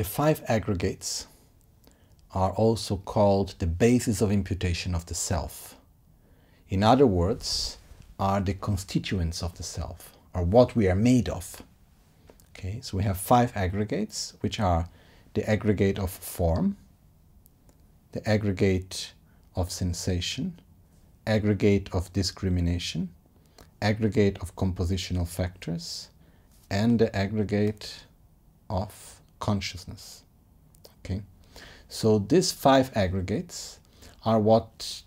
The five aggregates are also called the basis of imputation of the self. In other words, are the constituents of the self, are what we are made of. Okay, so we have five aggregates, which are the aggregate of form, the aggregate of sensation, aggregate of discrimination, aggregate of compositional factors, and the aggregate of consciousness. Okay, so these five aggregates are what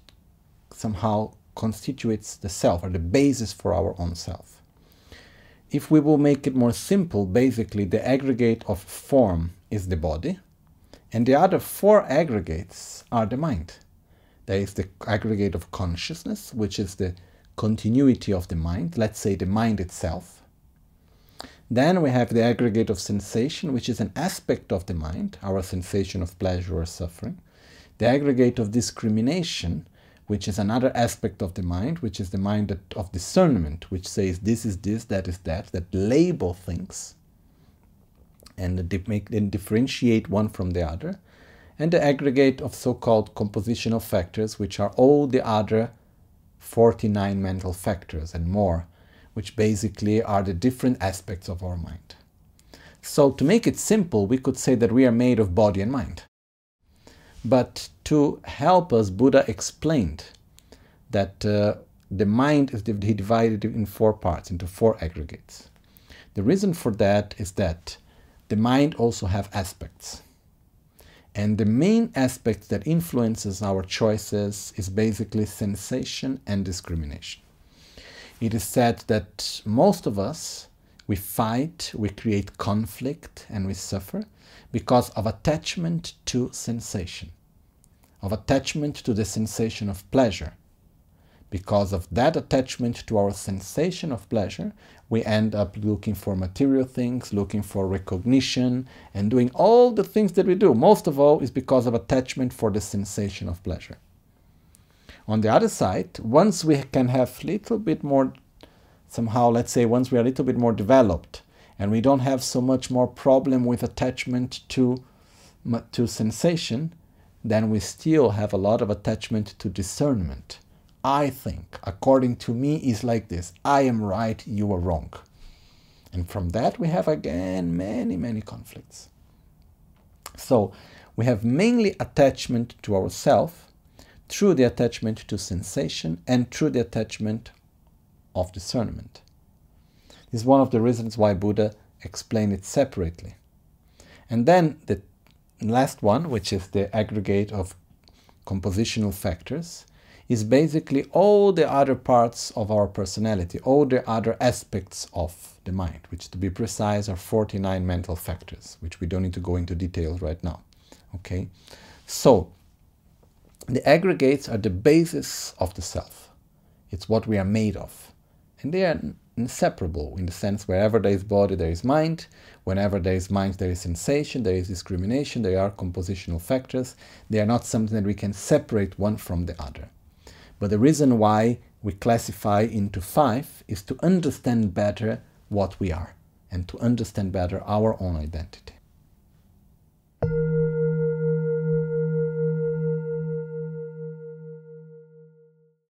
somehow constitutes the self, or the basis for our own self. If we will make it more simple, basically the aggregate of form is the body, and the other four aggregates are the mind. There is the aggregate of consciousness, which is the continuity of the mind, let's say the mind itself. Then we have the aggregate of sensation, which is an aspect of the mind, our sensation of pleasure or suffering. The aggregate of discrimination, which is another aspect of the mind, which is the mind of discernment, which says this is this, that is that, that label things and make them differentiate one from the other. And the aggregate of so-called compositional factors, which are all the other 49 mental factors and more, which basically are the different aspects of our mind. So to make it simple, we could say that we are made of body and mind. But to help us, Buddha explained that uh, the mind is divided in four parts, into four aggregates. The reason for that is that the mind also have aspects. And the main aspect that influences our choices is basically sensation and discrimination. It is said that most of us, we fight, we create conflict, and we suffer because of attachment to sensation, of attachment to the sensation of pleasure. Because of that attachment to our sensation of pleasure, we end up looking for material things, looking for recognition, and doing all the things that we do. Most of all is because of attachment for the sensation of pleasure. On the other side, once we can have a little bit more, somehow, let's say, once we are a little bit more developed, and we don't have so much more problem with attachment to, to sensation, then we still have a lot of attachment to discernment. I think, according to me, is like this. I am right, you are wrong. And from that we have again many, many conflicts. So we have mainly attachment to ourself through the attachment to sensation and through the attachment of discernment. This is one of the reasons why Buddha explained it separately. And then the last one, which is the aggregate of compositional factors, is basically all the other parts of our personality, all the other aspects of the mind, which to be precise are 49 mental factors, which we don't need to go into details right now. Okay, so the aggregates are the basis of the self. It's what we are made of. And they are inseparable in the sense wherever there is body, there is mind. Whenever there is mind, there is sensation, there is discrimination, there are compositional factors. They are not something that we can separate one from the other. But the reason why we classify into five is to understand better what we are and to understand better our own identity.